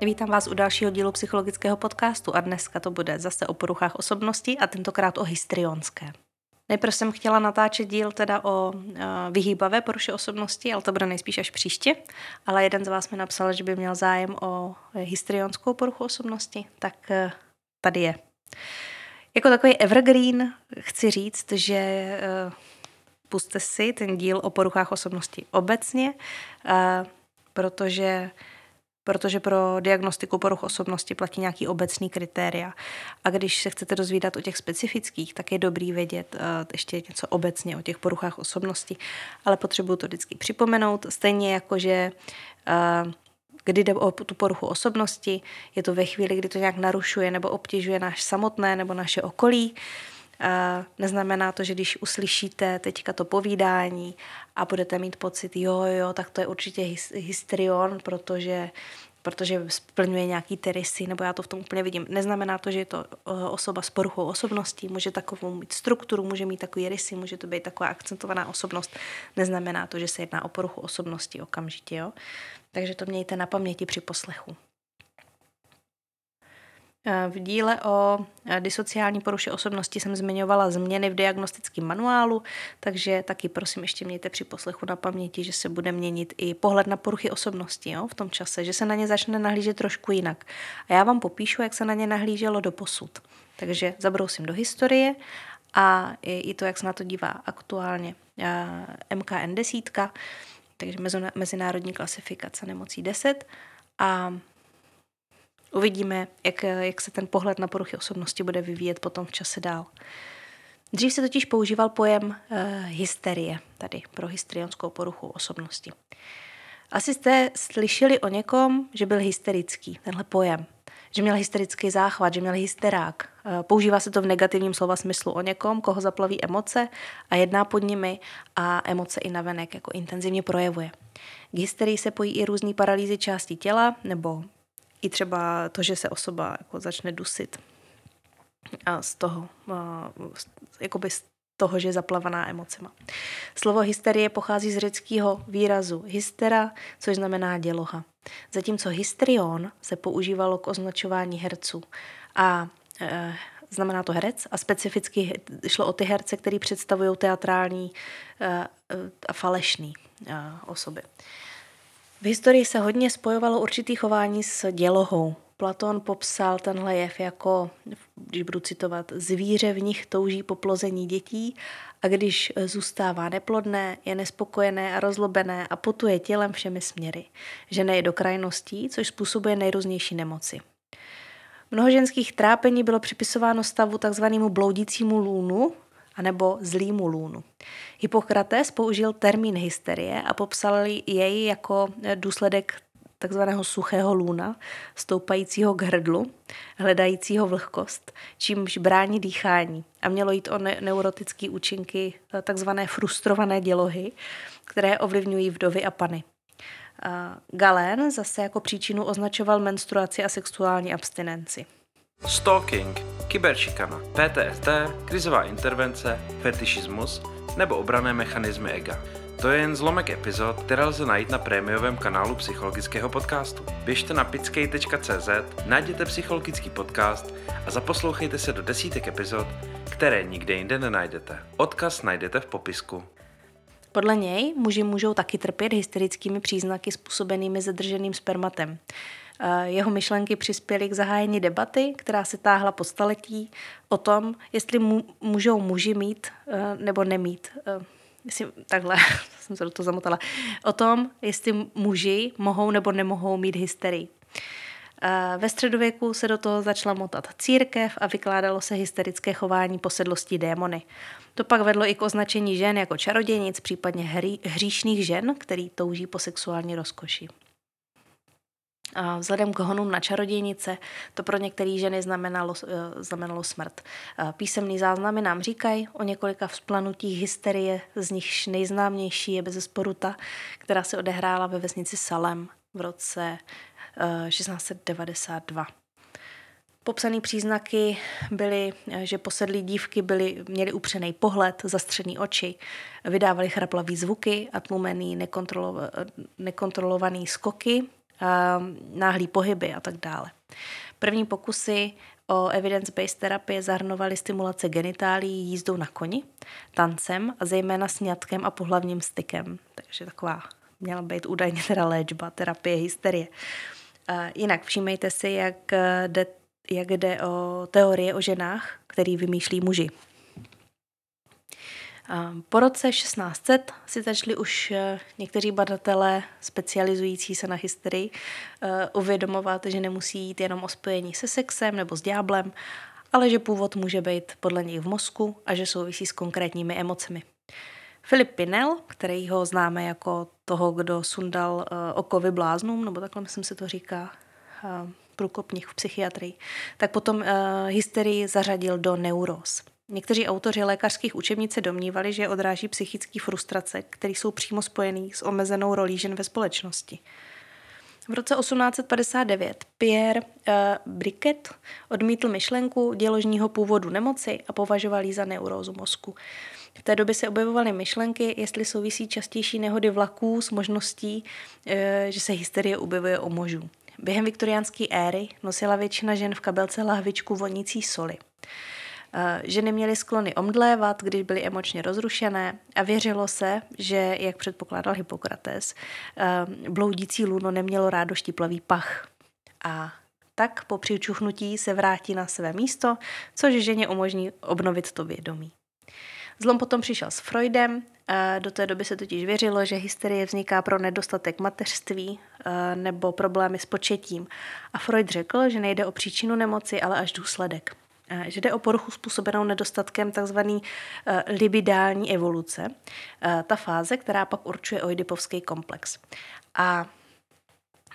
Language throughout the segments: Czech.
Vítám vás u dalšího dílu psychologického podcastu a dneska to bude zase o poruchách osobnosti a tentokrát o histrionské. Nejprve jsem chtěla natáčet díl teda o uh, vyhýbavé poruše osobnosti, ale to bude nejspíš až příště. Ale jeden z vás mi napsal, že by měl zájem o histrionskou poruchu osobnosti, tak uh, tady je. Jako takový evergreen chci říct, že puste si ten díl o poruchách osobnosti obecně, protože protože pro diagnostiku poruch osobnosti platí nějaký obecný kritéria. A když se chcete dozvídat o těch specifických, tak je dobrý vědět uh, ještě něco obecně o těch poruchách osobnosti. Ale potřebuju to vždycky připomenout, stejně jako, že uh, kdy jde o tu poruchu osobnosti, je to ve chvíli, kdy to nějak narušuje nebo obtěžuje náš samotné nebo naše okolí. A neznamená to, že když uslyšíte teďka to povídání a budete mít pocit, jo, jo, tak to je určitě histrion, protože protože splňuje nějaký terisy, nebo já to v tom úplně vidím. Neznamená to, že je to osoba s poruchou osobností, může takovou mít strukturu, může mít takový rysy, může to být taková akcentovaná osobnost. Neznamená to, že se jedná o poruchu osobnosti okamžitě. Jo? Takže to mějte na paměti při poslechu. V díle o disociální poruše osobnosti jsem zmiňovala změny v diagnostickém manuálu, takže taky prosím ještě mějte při poslechu na paměti, že se bude měnit i pohled na poruchy osobnosti jo, v tom čase, že se na ně začne nahlížet trošku jinak. A já vám popíšu, jak se na ně nahlíželo do posud. Takže zabrousím do historie a i to, jak se na to dívá aktuálně MKN 10, takže mezinárodní klasifikace nemocí 10 a Uvidíme, jak, jak se ten pohled na poruchy osobnosti bude vyvíjet potom v čase dál. Dřív se totiž používal pojem uh, hysterie, tady pro histrionskou poruchu osobnosti. Asi jste slyšeli o někom, že byl hysterický, tenhle pojem. Že měl hysterický záchvat, že měl hysterák. Uh, používá se to v negativním slova smyslu o někom, koho zaplaví emoce a jedná pod nimi a emoce i navenek jako intenzivně projevuje. K hysterii se pojí i různý paralýzy části těla nebo i třeba to, že se osoba jako začne dusit a z toho, jakoby z toho, že je zaplavaná emocema. Slovo hysterie pochází z řeckého výrazu hystera, což znamená děloha. Zatímco hystrion se používalo k označování herců a e, znamená to herec a specificky šlo o ty herce, který představují teatrální e, a falešný e, osoby. V historii se hodně spojovalo určitý chování s dělohou. Platon popsal tenhle jev jako, když budu citovat, zvíře v nich touží po plození dětí a když zůstává neplodné, je nespokojené a rozlobené a potuje tělem všemi směry. Žene je do krajností, což způsobuje nejrůznější nemoci. Mnoho ženských trápení bylo připisováno stavu takzvanému bloudícímu lůnu, anebo zlýmu lůnu. Hippokrates použil termín hysterie a popsal jej jako důsledek takzvaného suchého lůna, stoupajícího k hrdlu, hledajícího vlhkost, čímž brání dýchání. A mělo jít o ne- neurotické účinky takzvané frustrované dělohy, které ovlivňují vdovy a pany. Galén zase jako příčinu označoval menstruaci a sexuální abstinenci. Stalking, kyberšikana, PTSD, krizová intervence, fetišismus nebo obrané mechanismy ega. To je jen zlomek epizod, které lze najít na prémiovém kanálu psychologického podcastu. Běžte na pickej.cz, najděte psychologický podcast a zaposlouchejte se do desítek epizod, které nikde jinde nenajdete. Odkaz najdete v popisku. Podle něj muži můžou taky trpět hysterickými příznaky způsobenými zadrženým spermatem. Eh, jeho myšlenky přispěly k zahájení debaty, která se táhla po staletí o tom, jestli můžou muži mít eh, nebo nemít. Eh, jestli, takhle, jsem se do toho zamotala. O tom, jestli muži mohou nebo nemohou mít hysterii. Ve středověku se do toho začala motat církev a vykládalo se hysterické chování posedlostí démony. To pak vedlo i k označení žen jako čarodějnic, případně hří, hříšných žen, který touží po sexuální rozkoši. Vzhledem k honům na čarodějnice to pro některé ženy znamenalo, eh, znamenalo smrt. Písemný záznamy nám říkají o několika vzplanutích hysterie, z nichž nejznámější je bezesporu ta, která se odehrála ve vesnici Salem v roce 1692. Eh, Popsané příznaky byly, eh, že posedlí dívky byly, měly upřený pohled, zastřený oči, vydávali chraplavý zvuky a tlumený nekontrolo, nekontrolovaný skoky náhlý pohyby a tak dále. První pokusy o evidence-based terapie zahrnovaly stimulace genitálií jízdou na koni, tancem a zejména sňatkem a pohlavním stykem. Takže taková měla být údajně teda léčba, terapie hysterie. Jinak všímejte si, jak jde, jak jde o teorie o ženách, který vymýšlí muži. Po roce 1600 si začali už eh, někteří badatelé specializující se na hysterii eh, uvědomovat, že nemusí jít jenom o spojení se sexem nebo s dňáblem, ale že původ může být podle nich v mozku a že souvisí s konkrétními emocemi. Filip Pinel, který ho známe jako toho, kdo sundal uh, oko vybláznům, nebo takhle myslím se to říká, průkopních v psychiatrii, tak potom hysterii zařadil do neuróz. Někteří autoři lékařských učebnic se domnívali, že odráží psychické frustrace, které jsou přímo spojené s omezenou rolí žen ve společnosti. V roce 1859 Pierre uh, Briquet odmítl myšlenku děložního původu nemoci a považoval ji za neurózu mozku. V té době se objevovaly myšlenky, jestli souvisí častější nehody vlaků s možností, uh, že se hysterie objevuje u mužů. Během viktoriánské éry nosila většina žen v kabelce lahvičku vonící soli. Eh, ženy měly sklony omdlévat, když byly emočně rozrušené a věřilo se, že, jak předpokládal Hippokrates, eh, bloudící luno nemělo rádo štiplavý pach. A tak po přičuchnutí se vrátí na své místo, což ženě umožní obnovit to vědomí. Zlom potom přišel s Freudem. Eh, do té doby se totiž věřilo, že hysterie vzniká pro nedostatek mateřství nebo problémy s početím. A Freud řekl, že nejde o příčinu nemoci, ale až důsledek že jde o poruchu způsobenou nedostatkem tzv. Eh, libidální evoluce, eh, ta fáze, která pak určuje oidipovský komplex. A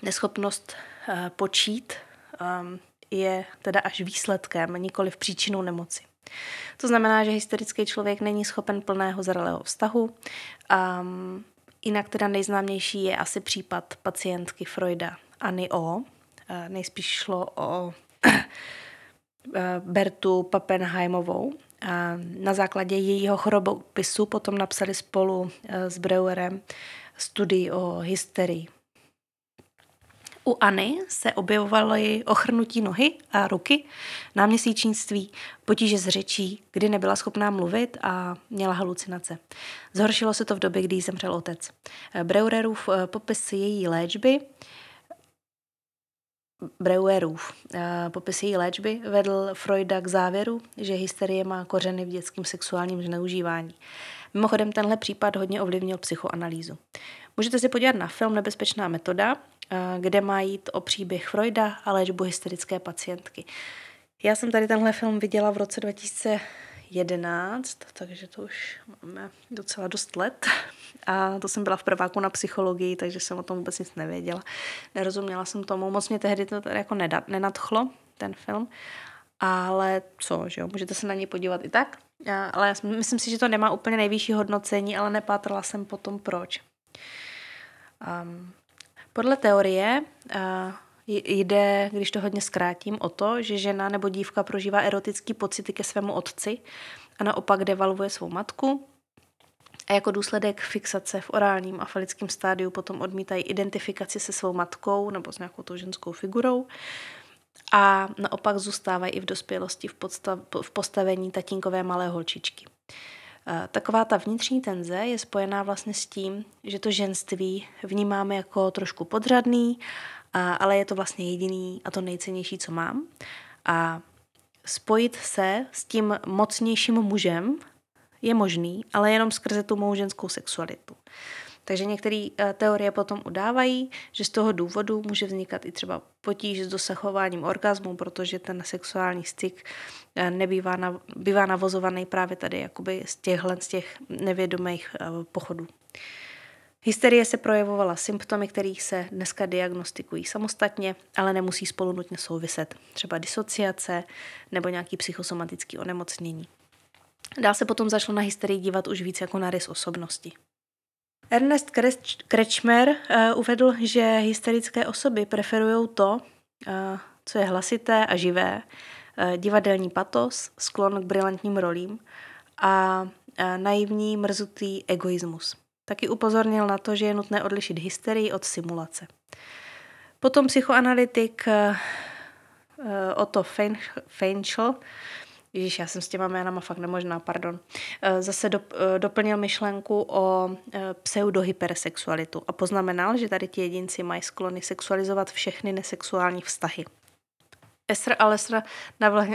neschopnost eh, počít ehm, je teda až výsledkem, nikoli v příčinou nemoci. To znamená, že hysterický člověk není schopen plného zralého vztahu. Um, jinak teda nejznámější je asi případ pacientky Freuda Anny O. Nejspíš šlo o Bertu Pappenheimovou. A na základě jejího chorobopisu potom napsali spolu eh, s Breuerem studii o hysterii. U Anny se objevovaly ochrnutí nohy a ruky, náměsíčnictví, potíže s řečí, kdy nebyla schopná mluvit a měla halucinace. Zhoršilo se to v době, kdy jí zemřel otec. Eh, Breuerův popis její léčby Breuerův eh, popis její léčby vedl Freuda k závěru, že hysterie má kořeny v dětském sexuálním zneužívání. Mimochodem tenhle případ hodně ovlivnil psychoanalýzu. Můžete si podívat na film Nebezpečná metoda, eh, kde má jít o příběh Freuda a léčbu hysterické pacientky. Já jsem tady tenhle film viděla v roce 2000 11, takže to už máme docela dost let. A to jsem byla v prváku na psychologii, takže jsem o tom vůbec nic nevěděla. Nerozuměla jsem tomu. Moc mě tehdy to jako nenadchlo, ten film. Ale co, že jo, můžete se na něj podívat i tak. Ale já myslím si, že to nemá úplně nejvyšší hodnocení, ale nepátrala jsem potom proč. Um, podle teorie uh, Jde, když to hodně zkrátím, o to, že žena nebo dívka prožívá erotický pocity ke svému otci a naopak devalvuje svou matku. A jako důsledek fixace v orálním a falickém stádiu potom odmítají identifikaci se svou matkou nebo s nějakou tou ženskou figurou. A naopak zůstávají i v dospělosti v, podstav, v postavení tatínkové malé holčičky. Taková ta vnitřní tenze je spojená vlastně s tím, že to ženství vnímáme jako trošku podřadný a, ale je to vlastně jediný a to nejcennější, co mám. A spojit se s tím mocnějším mužem je možný, ale jenom skrze tu mou ženskou sexualitu. Takže některé eh, teorie potom udávají, že z toho důvodu může vznikat i třeba potíž s dosahováním orgazmu, protože ten sexuální styk eh, nebývá na, bývá navozovaný právě tady jakoby z těchhle z těch nevědomých eh, pochodů. Hysterie se projevovala symptomy, kterých se dneska diagnostikují samostatně, ale nemusí spolu nutně souviset. Třeba disociace nebo nějaký psychosomatický onemocnění. Dál se potom začalo na hysterii dívat už víc jako na rys osobnosti. Ernest Kretschmer uh, uvedl, že hysterické osoby preferují to, uh, co je hlasité a živé, uh, divadelní patos, sklon k brilantním rolím a naivní mrzutý egoismus. Taky upozornil na to, že je nutné odlišit hysterii od simulace. Potom psychoanalytik Otto Feinschl, Ježíš, já jsem s těma jménama fakt nemožná, pardon. Zase doplnil myšlenku o pseudohypersexualitu a poznamenal, že tady ti jedinci mají sklony sexualizovat všechny nesexuální vztahy. Esther a Lester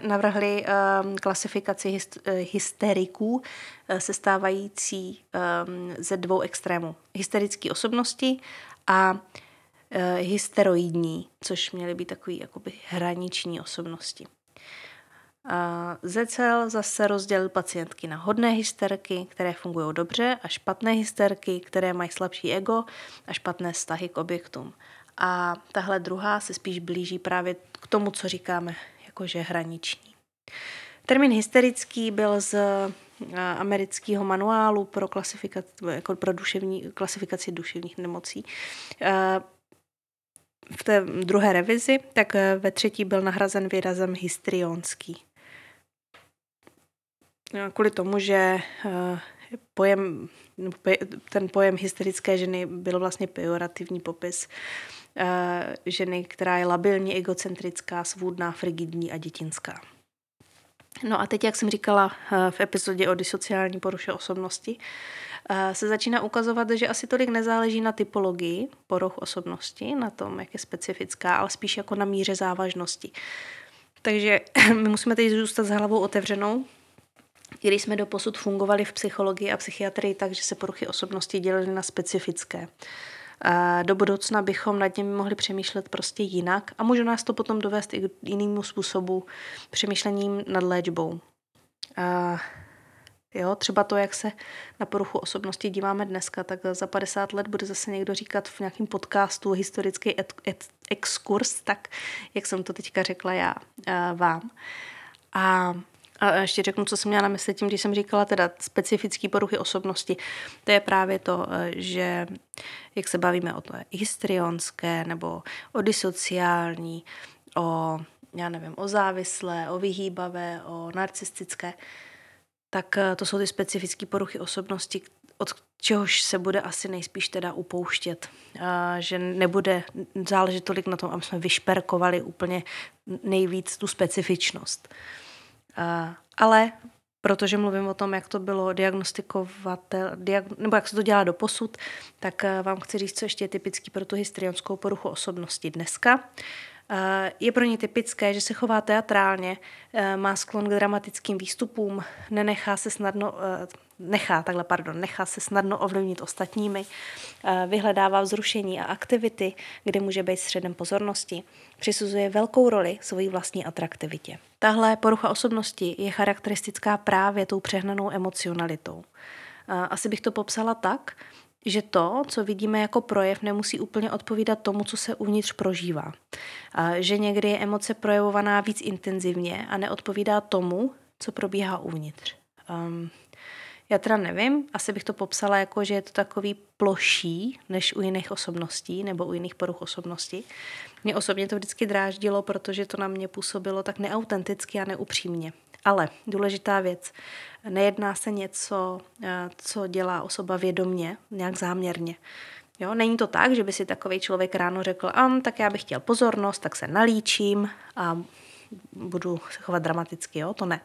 navrhli um, klasifikaci uh, hysteriků uh, sestávající um, ze dvou extrémů. Hysterické osobnosti a uh, hysteroidní, což měly být takový jakoby hraniční osobnosti. Zecel zase rozdělil pacientky na hodné hysterky, které fungují dobře, a špatné hysterky, které mají slabší ego a špatné vztahy k objektům. A tahle druhá se spíš blíží právě k tomu, co říkáme, jakože hraniční. Termín hysterický byl z eh, amerického manuálu pro, klasifikaci, jako pro duševní, klasifikaci duševních nemocí. Eh, v té druhé revizi, tak eh, ve třetí byl nahrazen výrazem histrionský. Kvůli tomu, že pojem, ten pojem hysterické ženy byl vlastně pejorativní popis ženy, která je labilní, egocentrická, svůdná, frigidní a dětinská. No a teď, jak jsem říkala eh, v epizodě o disociální poruše osobnosti, eh, se začíná ukazovat, že asi tolik nezáleží na typologii poruch osobnosti, na tom, jak je specifická, ale spíš jako na míře závažnosti. Takže my musíme teď zůstat s hlavou otevřenou, když jsme do posud fungovali v psychologii a psychiatrii tak, že se poruchy osobnosti dělily na specifické do budoucna bychom nad nimi mohli přemýšlet prostě jinak a může nás to potom dovést i k jinému způsobu přemýšlením nad léčbou. A jo, třeba to, jak se na poruchu osobnosti díváme dneska, tak za 50 let bude zase někdo říkat v nějakém podcastu historický et, et, exkurs, tak jak jsem to teďka řekla já vám. A a ještě řeknu, co jsem měla na mysli tím, když jsem říkala teda specifické poruchy osobnosti. To je právě to, eh, že jak se bavíme o to histrionské nebo o disociální, o, já nevím, o závislé, o vyhýbavé, o narcistické, tak eh, to jsou ty specifické poruchy osobnosti, od čehož se bude asi nejspíš teda upouštět. A že nebude záležet tolik na tom, aby jsme vyšperkovali úplně nejvíc tu specifičnost. Ale protože mluvím o tom, jak to bylo diagnostikovatel, diag, nebo jak se to dělá do posud, tak uh, vám chci říct, co ještě je typický pro tu histrionskou poruchu osobnosti dneska. Eh, je pro ní typické, že se chová teatrálně, eh, má sklon k dramatickým výstupům, nenechá se snadno, eh, nechá, takhle, pardon, nechá se snadno ovlivnit ostatními, vyhledává vzrušení a aktivity, kde může být středem pozornosti, přisuzuje velkou roli svojí vlastní atraktivitě. Tahle porucha osobnosti je charakteristická právě tou přehnanou emocionalitou. Asi bych to popsala tak, že to, co vidíme jako projev, nemusí úplně odpovídat tomu, co se uvnitř prožívá. Že někdy je emoce projevovaná víc intenzivně a neodpovídá tomu, co probíhá uvnitř. Um, já teda nevím, asi bych to popsala jako, že je to takový ploší než u jiných osobností nebo u jiných poruch osobnosti. Mě osobně to vždycky dráždilo, protože to na mě působilo tak neautenticky a neupřímně. Ale důležitá věc, nejedná se něco, eh, co dělá osoba vědomně, nějak záměrně. Jo, není to tak, že by si takový člověk ráno řekl, um, tak já bych chtěl pozornost, tak se nalíčím a budu se chovat dramaticky, jo, to ne.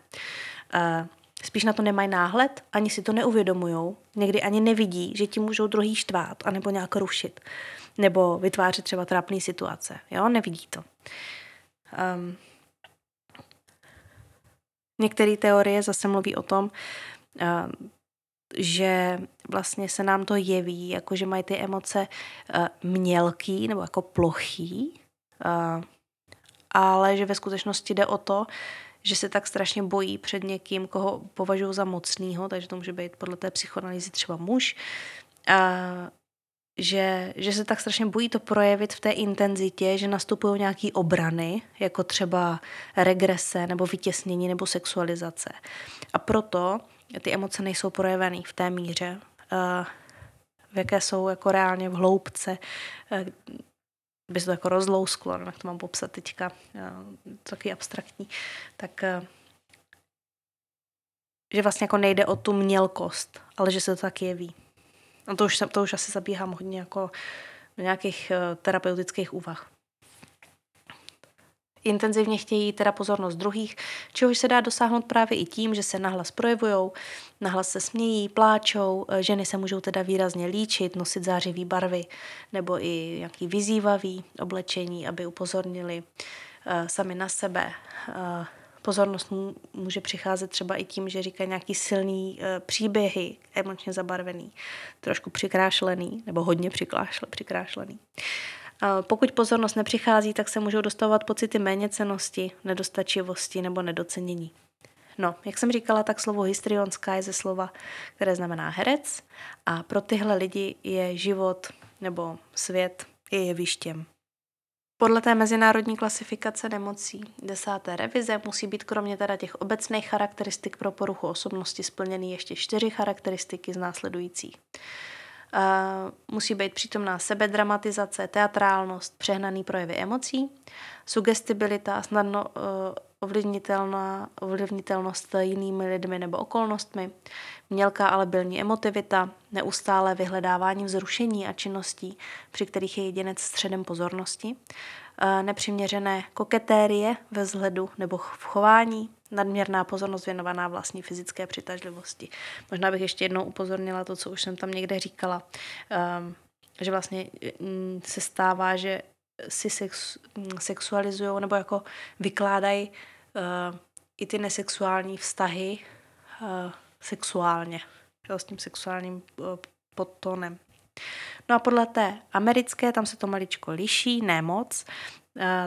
Uh, spíš na to nemají náhled, ani si to neuvědomují, někdy ani nevidí, že ti můžou druhý štvát, anebo nějak rušit, nebo vytvářet třeba trápné situace, jo, nevidí to. Um, Některé teorie zase mluví o tom, eh, že vlastně se nám to jeví, jako že mají ty emoce eh, mělký nebo jako plochý, eh, ale že ve skutečnosti jde o to, že se tak strašně bojí před někým, koho považují za mocného, takže to může být podle té psychoanalýzy třeba muž, že, že se tak strašně bojí to projevit v té intenzitě, že nastupují nějaké obrany, jako třeba regrese nebo vytěsnění nebo sexualizace. A proto ty emoce nejsou projevené v té míře, eh, v jaké jsou jako reálně v hloubce, eh, by se to jako rozlousklo, jak to mám popsat teďka, eh, taky abstraktní, tak že vlastně jako nejde o tu mělkost, ale že se to tak jeví. No to už, to už asi zabíhám hodně jako do nějakých uh, terapeutických úvah. intenzivně chtějí teda pozornost druhých, čehož se dá dosáhnout právě i tím, že se nahlas projevují, nahlas se smějí, pláčou, eh, ženy se můžou teda výrazně líčit, nosit zářivý barvy nebo i nějaký vyzývavý oblečení, aby upozornili uh, sami na sebe. Uh, pozornost může přicházet třeba i tím, že říkají nějaký silný uh, příběhy, emočně zabarvený, trošku přikrášlený, nebo hodně přikrášlený. Pokud pozornost nepřichází, tak se můžou dostavovat pocity méněcenosti, nedostačivosti nebo nedocenění. No, jak jsem říkala, tak slovo histrionská je ze slova, které znamená herec a pro tyhle lidi je život nebo svět je jevištěm. Podle té mezinárodní klasifikace nemocí desáté revize musí být kromě teda těch obecných charakteristik pro poruchu osobnosti splněny ještě čtyři charakteristiky z následujících. Uh, musí být přítomná sebedramatizace, teatrálnost, přehnaný projevy emocí, sugestibilita, snadno uh, ovlivnitelná, ovlivnitelnost jinými lidmi nebo okolnostmi, mělká ale bylní emotivita, neustále vyhledávání vzrušení a činností, při kterých je jedinec středem pozornosti, nepřiměřené koketérie ve vzhledu nebo v chování, nadměrná pozornost věnovaná vlastní fyzické přitažlivosti. Možná bych ještě jednou upozornila to, co už jsem tam někde říkala, ehm, že vlastně mm, se stává, že si sex, mm, sexualizují nebo jako vykládají uh, i ty nesexuální vztahy uh, sexuálně, jo, s tím sexuálním uh, podtónem. No a podle té americké, tam se to maličko liší, ne moc,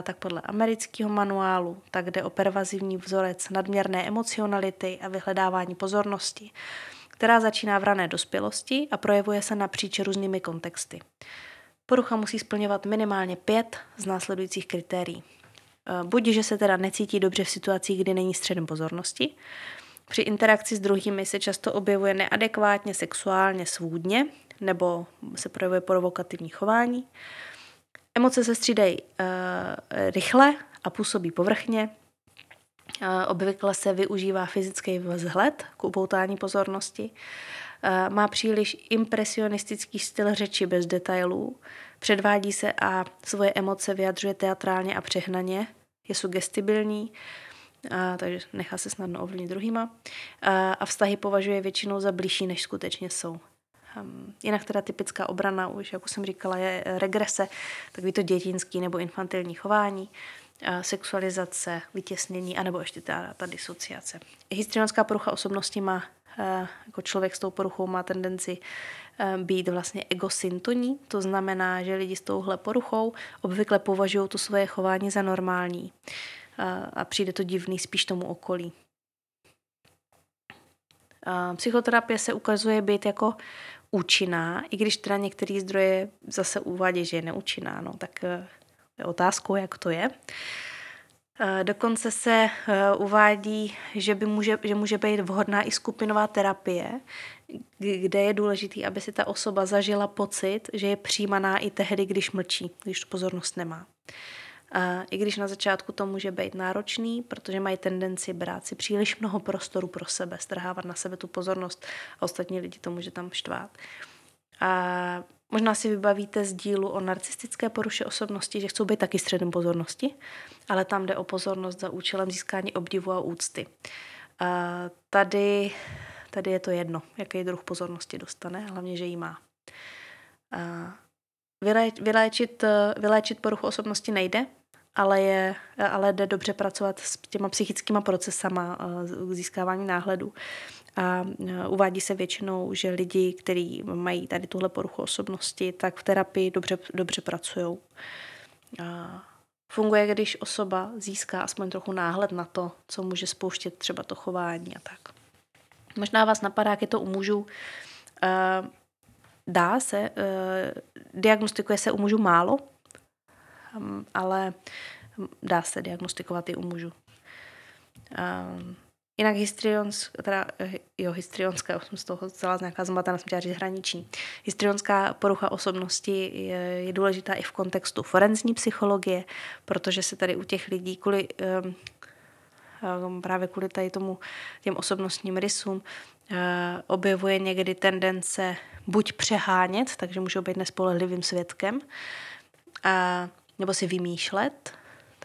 tak podle amerického manuálu, tak jde o pervazivní vzorec nadměrné emocionality a vyhledávání pozornosti, která začíná v rané dospělosti a projevuje se napříč různými kontexty. Porucha musí splňovat minimálně pět z následujících kritérií. Buď, že se teda necítí dobře v situacích, kdy není středem pozornosti, při interakci s druhými se často objevuje neadekvátně sexuálně svůdně nebo se projevuje provokativní chování, Emoce se střídají uh, rychle a působí povrchně. Uh, obvykle se využívá fyzický vzhled k upoutání pozornosti. Uh, má příliš impresionistický styl řeči bez detailů. Předvádí se a svoje emoce vyjadřuje teatrálně a přehnaně. Je sugestibilní, a, takže nechá se snadno ovlivnit druhýma. A, a vztahy považuje většinou za blížší, než skutečně jsou. Um, jinak teda typická obrana, už jak už jsem říkala, je regrese, takový to dětinský nebo infantilní chování, sexualizace, vytěsnění, anebo ještě ta, ta disociace. Histrionská porucha osobnosti má, jako člověk s tou poruchou má tendenci být vlastně egosyntoní, to znamená, že lidi s touhle poruchou obvykle považují to svoje chování za normální a přijde to divný spíš tomu okolí. Psychoterapie se ukazuje být jako účinná, i když teda některé zdroje zase uvádí, že je neúčinná, no, tak otázkou, jak to je. Eh, dokonce se eh, uvádí, že, by může, že může být vhodná i skupinová terapie, kde je důležité, aby si ta osoba zažila pocit, že je přijímaná i tehdy, když mlčí, když tu pozornost nemá. I když na začátku to může být náročný, protože mají tendenci brát si příliš mnoho prostoru pro sebe, strhávat na sebe tu pozornost a ostatní lidi to může tam štvát. A možná si vybavíte z dílu o narcistické poruše osobnosti, že chcou být taky středem pozornosti, ale tam jde o pozornost za účelem získání obdivu a úcty. Tady, tady je to jedno, jaký druh pozornosti dostane, hlavně, že ji má. Vyléčit, vyléčit poruchu osobnosti nejde, ale, je, ale jde dobře pracovat s těma psychickýma procesama k získávání náhledu. A uvádí se většinou, že lidi, kteří mají tady tuhle poruchu osobnosti, tak v terapii dobře, dobře pracují. Funguje, když osoba získá aspoň trochu náhled na to, co může spouštět třeba to chování a tak. Možná vás napadá, jak je to u mužů. Dá se, diagnostikuje se u mužů málo, ale dá se diagnostikovat i u mužů. Jinak histrions, teda jo, histrionská, jsem z toho celá nějaká zmatená, jsem chtěla říct hraniční. Histrionská porucha osobnosti je, je důležitá i v kontextu forenzní psychologie, protože se tady u těch lidí kvůli um, právě kvůli tady tomu těm osobnostním rysům uh, objevuje někdy tendence buď přehánět, takže můžou být nespolehlivým svědkem, a nebo si vymýšlet,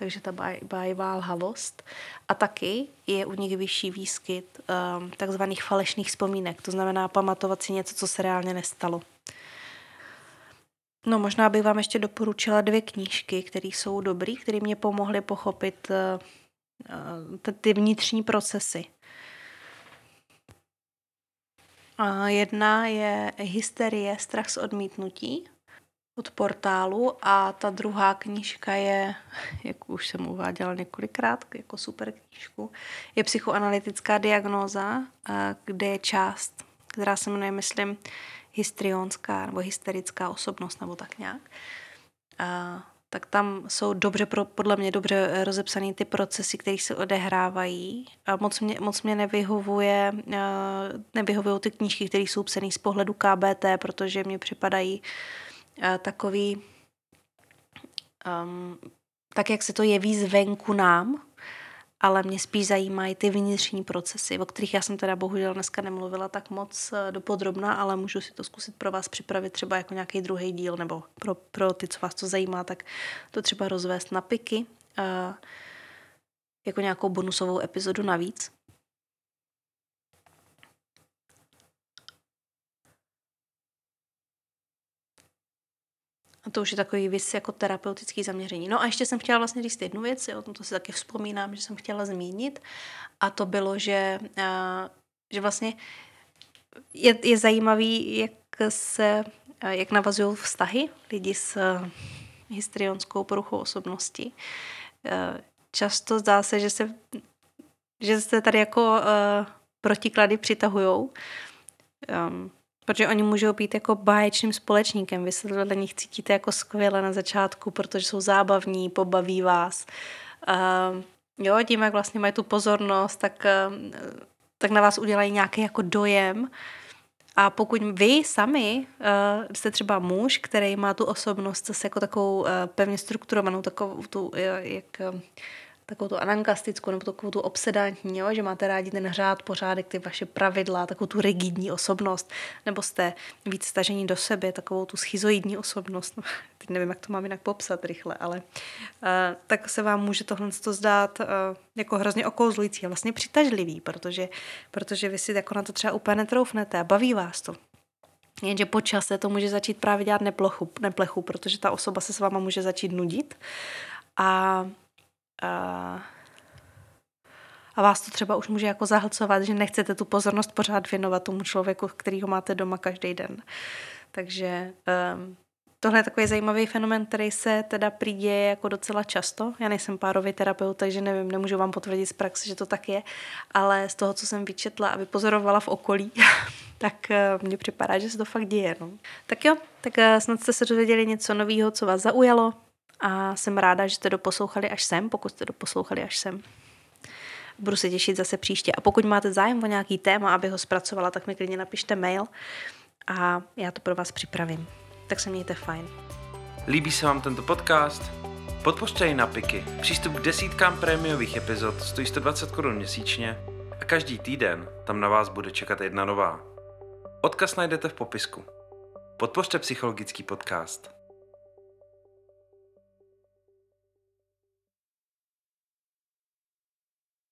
takže ta bájivá lhavost. A taky je u nich vyšší výskyt um, takzvaných falešných vzpomínek, to znamená pamatovat si něco, co se reálně nestalo. No možná bych vám ještě doporučila dvě knížky, které jsou dobré, které mě pomohly pochopit uh, ty vnitřní procesy. Uh, jedna je Hysterie, strach z odmítnutí od portálu a ta druhá knížka je, jak už jsem uváděla několikrát, jako super knížku, je psychoanalytická diagnóza, kde je část, která se jmenuje, myslím, histrionská nebo hysterická osobnost nebo tak nějak. A, tak tam jsou dobře, podle mě dobře rozepsané ty procesy, které se odehrávají. A moc mě, moc mě nevyhovuje, nevyhovují ty knížky, které jsou psané z pohledu KBT, protože mě připadají takový, um, tak jak se to jeví zvenku nám, ale mě spíš zajímají ty vnitřní procesy, o kterých já jsem teda bohužel dneska nemluvila tak moc eh, dopodrobna, ale můžu si to zkusit pro vás připravit třeba jako nějaký druhý díl, nebo pro, pro ty, co vás to zajímá, tak to třeba rozvést na piky, uh, jako nějakou bonusovou epizodu navíc. A to už je takový věc jako terapeutický zaměření. No a ještě jsem chtěla vlastně říct jednu věc, o tom to si taky vzpomínám, že jsem chtěla zmínit, a to bylo, že, a, že vlastně je, je zajímavý, jak se, jak navazují vztahy lidi s histrionskou poruchou osobnosti. Často zdá se, že se, že se tady jako protiklady přitahujou. Um, Protože oni můžou být jako báječným společníkem. Vy se vedle nich cítíte jako skvěle na začátku, protože jsou zábavní, pobaví vás. Uh, jo, tím, jak vlastně mají tu pozornost, tak, uh, tak na vás udělají nějaký jako dojem. A pokud vy sami uh, jste třeba muž, který má tu osobnost zase jako takovou uh, pevně strukturovanou, takovou tu, uh, jak... Uh, takovou tu anankastickou nebo takovou tu obsedantní, jo? že máte rádi ten řád, pořádek, ty vaše pravidla, takovou tu rigidní osobnost, nebo jste víc stažení do sebe, takovou tu schizoidní osobnost. Teď nevím, jak to mám jinak popsat rychle, ale uh, tak se vám může tohle zdát uh, jako hrozně okouzlující a vlastně přitažlivý, protože, protože vy si jako na to třeba úplně netroufnete a baví vás to. Jenže po čase to může začít právě dělat neplechu, neplechu, protože ta osoba se s váma může začít nudit a a, a vás to třeba už může jako zahlcovat, že nechcete tu pozornost pořád věnovat tomu člověku, kterýho máte doma každý den. Takže um, tohle je takový zajímavý fenomen, který se teda přiděje jako docela často. Já nejsem párový terapeut, takže nevím, nemůžu vám potvrdit z praxe, že to tak je, ale z toho, co jsem vyčetla a vypozorovala v okolí, tak uh, mně připadá, že se to fakt děje. No. Tak jo, tak uh, snad jste se dozvěděli něco nového, co vás zaujalo, a jsem ráda, že jste doposlouchali až sem, pokud jste doposlouchali až sem. Budu se těšit zase příště. A pokud máte zájem o nějaký téma, aby ho zpracovala, tak mi klidně napište mail a já to pro vás připravím. Tak se mějte fajn. Líbí se vám tento podcast? Podpořte ji na Piky. Přístup k desítkám prémiových epizod stojí 120 korun měsíčně a každý týden tam na vás bude čekat jedna nová. Odkaz najdete v popisku. Podpořte psychologický podcast.